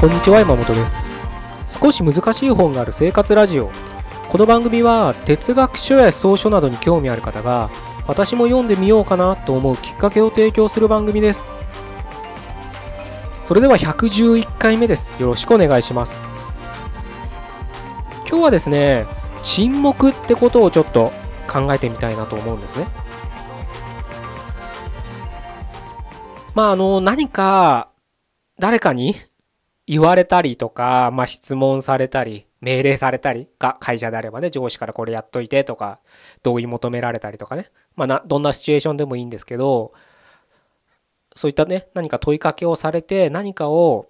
こんにちは山本です。少し難しい本がある生活ラジオ。この番組は哲学書や草書などに興味ある方が私も読んでみようかなと思うきっかけを提供する番組です。それでは111回目です。よろしくお願いします。今日はですね沈黙ってことをちょっと考えてみたいなと思うんですね。まああの何か誰かに言われたりとか、まあ、質問されたり、命令されたりが会社であればね、上司からこれやっといてとか、同意求められたりとかね、まあ、どんなシチュエーションでもいいんですけど、そういったね、何か問いかけをされて、何かを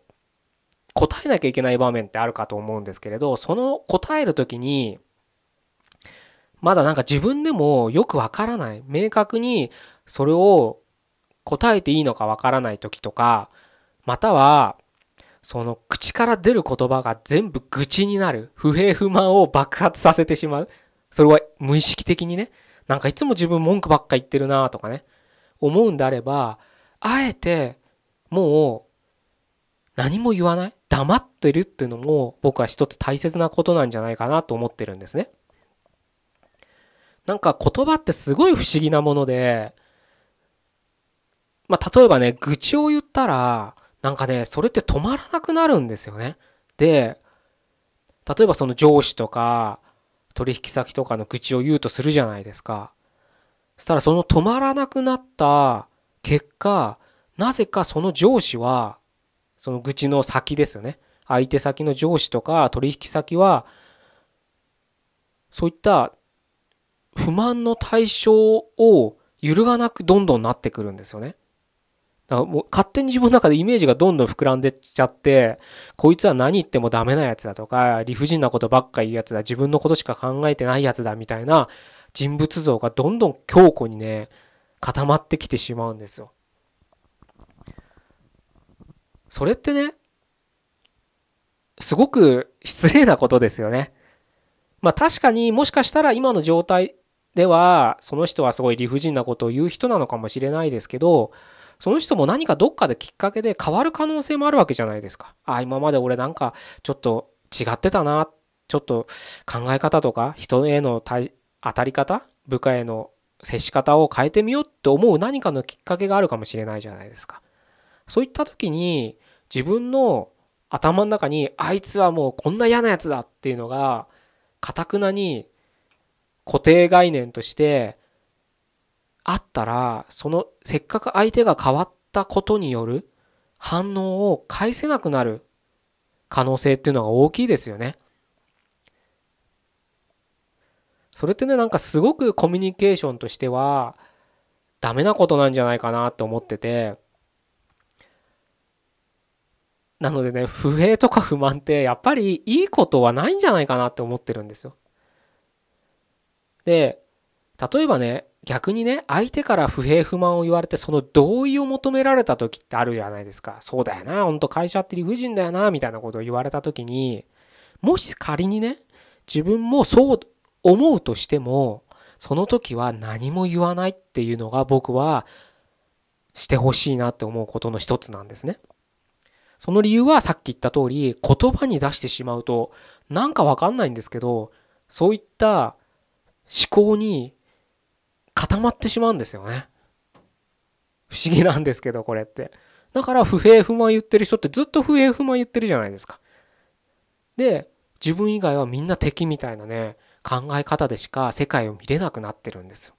答えなきゃいけない場面ってあるかと思うんですけれど、その答える時に、まだなんか自分でもよくわからない、明確にそれを答えていいのかわからない時とか、または、その口から出る言葉が全部愚痴になる。不平不満を爆発させてしまう。それは無意識的にね。なんかいつも自分文句ばっか言ってるなとかね。思うんであれば、あえてもう何も言わない。黙ってるっていうのも僕は一つ大切なことなんじゃないかなと思ってるんですね。なんか言葉ってすごい不思議なもので、まあ例えばね、愚痴を言ったら、なんかね、それって止まらなくなるんですよね。で、例えばその上司とか取引先とかの愚痴を言うとするじゃないですか。そしたらその止まらなくなった結果、なぜかその上司は、その愚痴の先ですよね。相手先の上司とか取引先は、そういった不満の対象を揺るがなくどんどんなってくるんですよね。だからもう勝手に自分の中でイメージがどんどん膨らんでっちゃって、こいつは何言ってもダメなやつだとか、理不尽なことばっか言うやつだ、自分のことしか考えてないやつだみたいな人物像がどんどん強固にね、固まってきてしまうんですよ。それってね、すごく失礼なことですよね。まあ確かにもしかしたら今の状態ではその人はすごい理不尽なことを言う人なのかもしれないですけどその人も何かどっかできっかけで変わる可能性もあるわけじゃないですか。あ、今まで俺なんかちょっと違ってたな。ちょっと考え方とか人への当たり方部下への接し方を変えてみようって思う何かのきっかけがあるかもしれないじゃないですか。そういった時に自分の頭の中にあいつはもうこんな嫌なやつだっていうのがかたくなに固定概念としてあったらそのせっかく相手が変わったことによる反応を返せなくなる可能性っていうのが大きいですよね。それってねなんかすごくコミュニケーションとしてはダメなことなんじゃないかなと思っててなのでね不平とか不満ってやっぱりいいことはないんじゃないかなって思ってるんですよ。で例えばね逆にね相手から不平不満を言われてその同意を求められた時ってあるじゃないですかそうだよなほんと会社って理不尽だよなみたいなことを言われた時にもし仮にね自分もそう思うとしてもその時は何も言わないっていうのが僕はしてほしいなって思うことの一つなんですね。その理由はさっき言った通り言葉に出してしまうとなんかわかんないんですけどそういった思考に固まってしまうんですよね。不思議なんですけど、これって。だから不平不満言ってる人ってずっと不平不満言ってるじゃないですか。で、自分以外はみんな敵みたいなね、考え方でしか世界を見れなくなってるんですよ。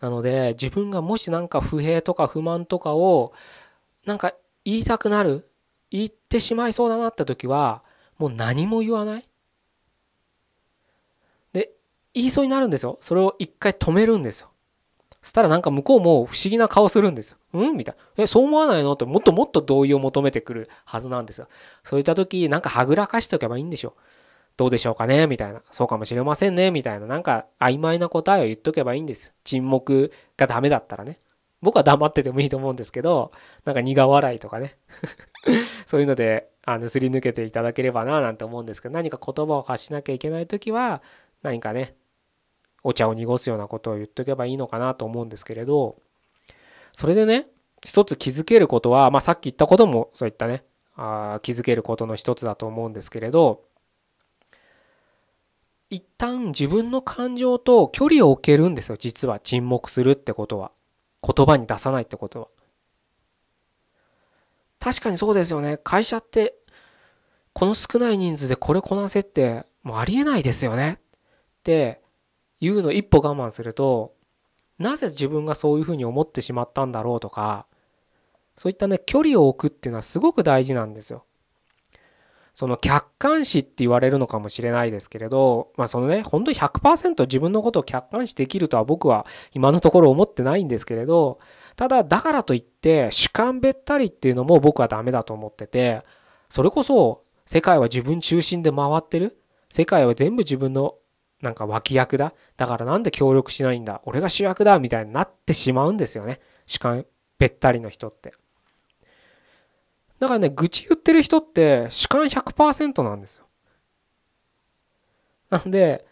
なので、自分がもしなんか不平とか不満とかを、なんか言いたくなる、言ってしまいそうだなって時は、もう何も言わない。言いそうになるんですよ。それを一回止めるんですよ。そしたらなんか向こうも不思議な顔するんですよ。うん？みたいな。え、そう思わないの？ってもっともっと同意を求めてくるはずなんですよ。そういった時、なんかはぐらかしておけばいいんでしょう。どうでしょうかね？みたいな。そうかもしれませんね？みたいな。なんか曖昧な答えを言っとけばいいんです。沈黙がダメだったらね。僕は黙っててもいいと思うんですけど、なんか苦笑いとかね。そういうので、あの、すり抜けていただければななんて思うんですけど、何か言葉を発しなきゃいけないときは、何かね、お茶を濁すようなことを言っとけばいいのかなと思うんですけれど、それでね、一つ気づけることは、まあ、さっき言ったこともそういったね、あ気づけることの一つだと思うんですけれど、一旦自分の感情と距離を置けるんですよ、実は沈黙するってことは。言葉に出さないってことは。確かにそうですよね。会社って、この少ない人数でこれこなせって、もうありえないですよね。って言うの一歩我慢すると、なぜ自分がそういうふうに思ってしまったんだろうとか、そういったね、距離を置くっていうのはすごく大事なんですよ。その客観視って言われるのかもしれないですけれど、まあそのね、本当に100%自分のことを客観視できるとは僕は今のところ思ってないんですけれど、ただだからといって主観べったりっていうのも僕はダメだと思ってて、それこそ世界は自分中心で回ってる世界は全部自分のなんか脇役だ？だからなんで協力しないんだ？俺が主役だ。みたいになってしまうんですよね。主観べったりの人って。だからね、愚痴言ってる人って主観100%なんですよ。なんで、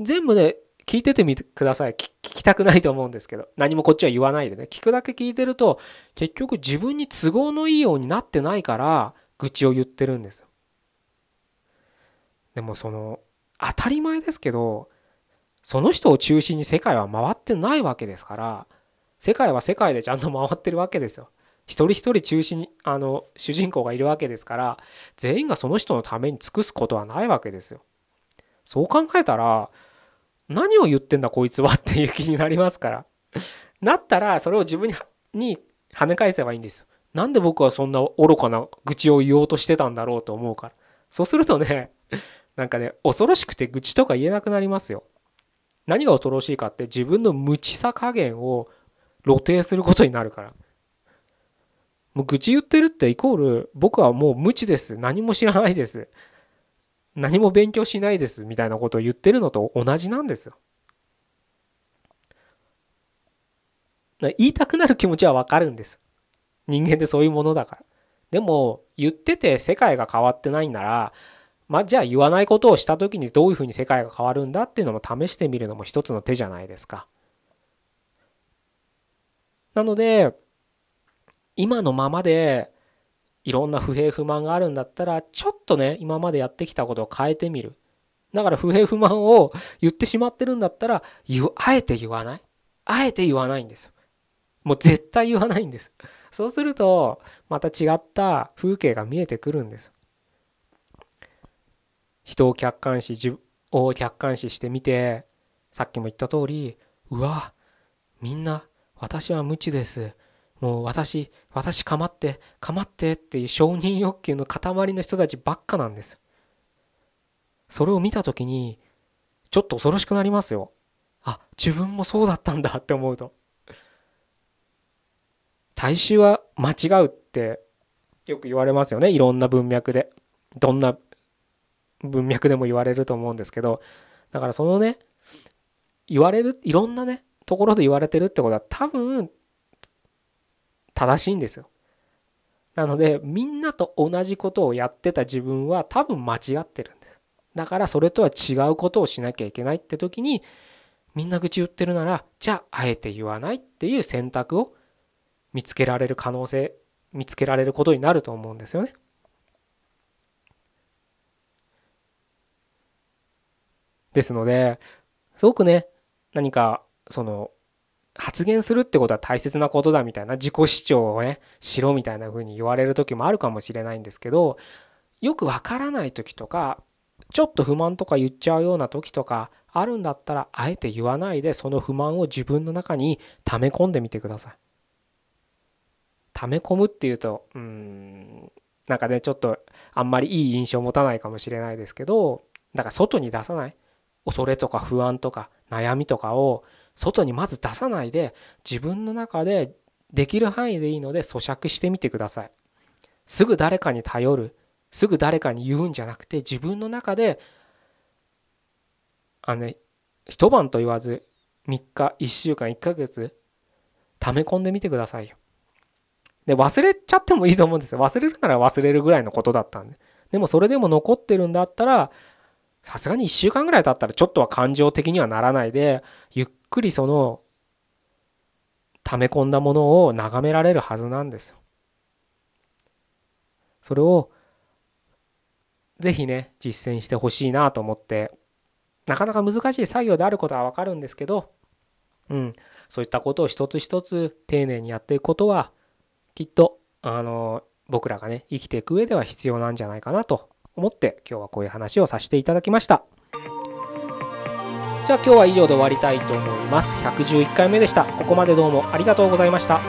全部ね、聞いててみてください。聞きたくないと思うんですけど。何もこっちは言わないでね。聞くだけ聞いてると、結局自分に都合のいいようになってないから、愚痴を言ってるんですよ。でもその、当たり前ですけど、その人を中心に世界は回ってないわけですから、世界は世界でちゃんと回ってるわけですよ。一人一人中心にあの主人公がいるわけですから全員がその人のために尽くすことはないわけですよ。そう考えたら何を言ってんだこいつはっていう気になりますから。なったらそれを自分に跳ね返せばいいんですよ。なんで僕はそんな愚かな愚痴を言おうとしてたんだろうと思うから。そうするとね、なんかね、恐ろしくて愚痴とか言えなくなりますよ。何が恐ろしいかって自分の無知さ加減を露呈することになるから。もう愚痴言ってるってイコール僕はもう無知です何も知らないです何も勉強しないですみたいなことを言ってるのと同じなんですよ。言いたくなる気持ちはわかるんです。人間ってそういうものだから。でも言ってて世界が変わってないならまあじゃあ言わないことをした時にどういうふうに世界が変わるんだっていうのも試してみるのも一つの手じゃないですか。なので今のままでいろんな不平不満があるんだったらちょっとね今までやってきたことを変えてみる。だから不平不満を言ってしまってるんだったらあえて言わない。あえて言わないんですよ。もう絶対言わないんです。そうするとまた違った風景が見えてくるんです。人を客観視自を客観視してみてさっきも言った通りうわみんな私は無知ですもう私、私構って、構ってっていう承認欲求の塊の人たちばっかなんです。それを見た時に、ちょっと恐ろしくなりますよ。あ、自分もそうだったんだって思うと。大衆は間違うってよく言われますよね。いろんな文脈で。どんな文脈でも言われると思うんですけど、だからそのね、言われる、いろんなね、ところで言われてるってことは多分正しいんですよ。なのでみんなと同じことをやってた自分は多分間違ってるんです。だからそれとは違うことをしなきゃいけないって時にみんな愚痴言ってるならじゃああえて言わないっていう選択を見つけられる可能性見つけられることになると思うんですよね。ですのですごくね何かその発言するってことは大切なことだみたいな自己主張をねしろみたいな風に言われる時もあるかもしれないんですけどよくわからない時とかちょっと不満とか言っちゃうような時とかあるんだったらあえて言わないでその不満を自分の中に溜め込んでみてください。溜め込むっていうとうんなんかねちょっとあんまりいい印象を持たないかもしれないですけどだから外に出さない恐れとか不安とか悩みとかを外にまず出さないで自分の中でできる範囲でいいので咀嚼してみてください。すぐ誰かに頼る。すぐ誰かに言うんじゃなくて自分の中であのね一晩と言わず3日1週間1ヶ月溜め込んでみてくださいよ。で忘れちゃってもいいと思うんですよ。忘れるなら忘れるぐらいのことだったんで。でもそれでも残ってるんだったらさすがに1週間ぐらい経ったらちょっとは感情的にはならないでゆっくりその溜め込んだものを眺められるはずなんですよ。それをぜひね実践してほしいなと思ってなかなか難しい作業であることはわかるんですけど、うん、そういったことを一つ一つ丁寧にやっていくことはきっとあの僕らがね生きていく上では必要なんじゃないかなと思って今日はこういう話をさせていただきました。じゃあ今日は以上で終わりたいと思います。111回目でした。ここまでどうもありがとうございました。